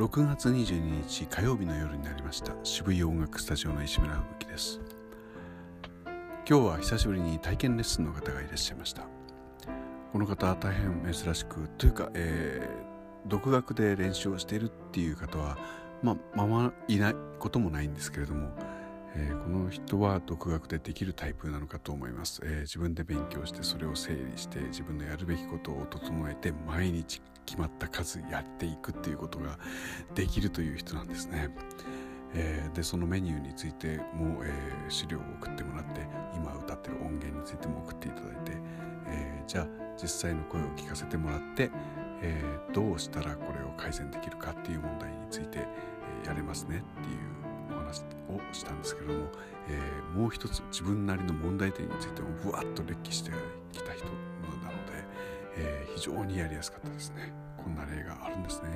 6月22日火曜日の夜になりました。渋谷音楽スタジオの石村吹雪です。今日は久しぶりに体験レッスンの方がいらっしゃいました。この方は大変珍しくというか、えー、独学で練習をしているっていう方はまあままいないこともないんですけれどもえー、この人は独学でできるタイプなのかと思います、えー、自分で勉強してそれを整理して自分のやるべきことを整えて毎日決まった数やっていくっていうことができるという人なんですね、えー、でそのメニューについても、え資料を送ってもらって今歌ってる音源についても送っていただいて、えじゃあ実際の声を聞かせてもらって、えどうしたらこれを改善できるかっていう問題について、えやれますねっていう話をしたんですけども、えー、もう一つ自分なりの問題点についてもぶわっと列記してきた人なので、えー、非常にやりやすかったですね。こんな例があるんですね。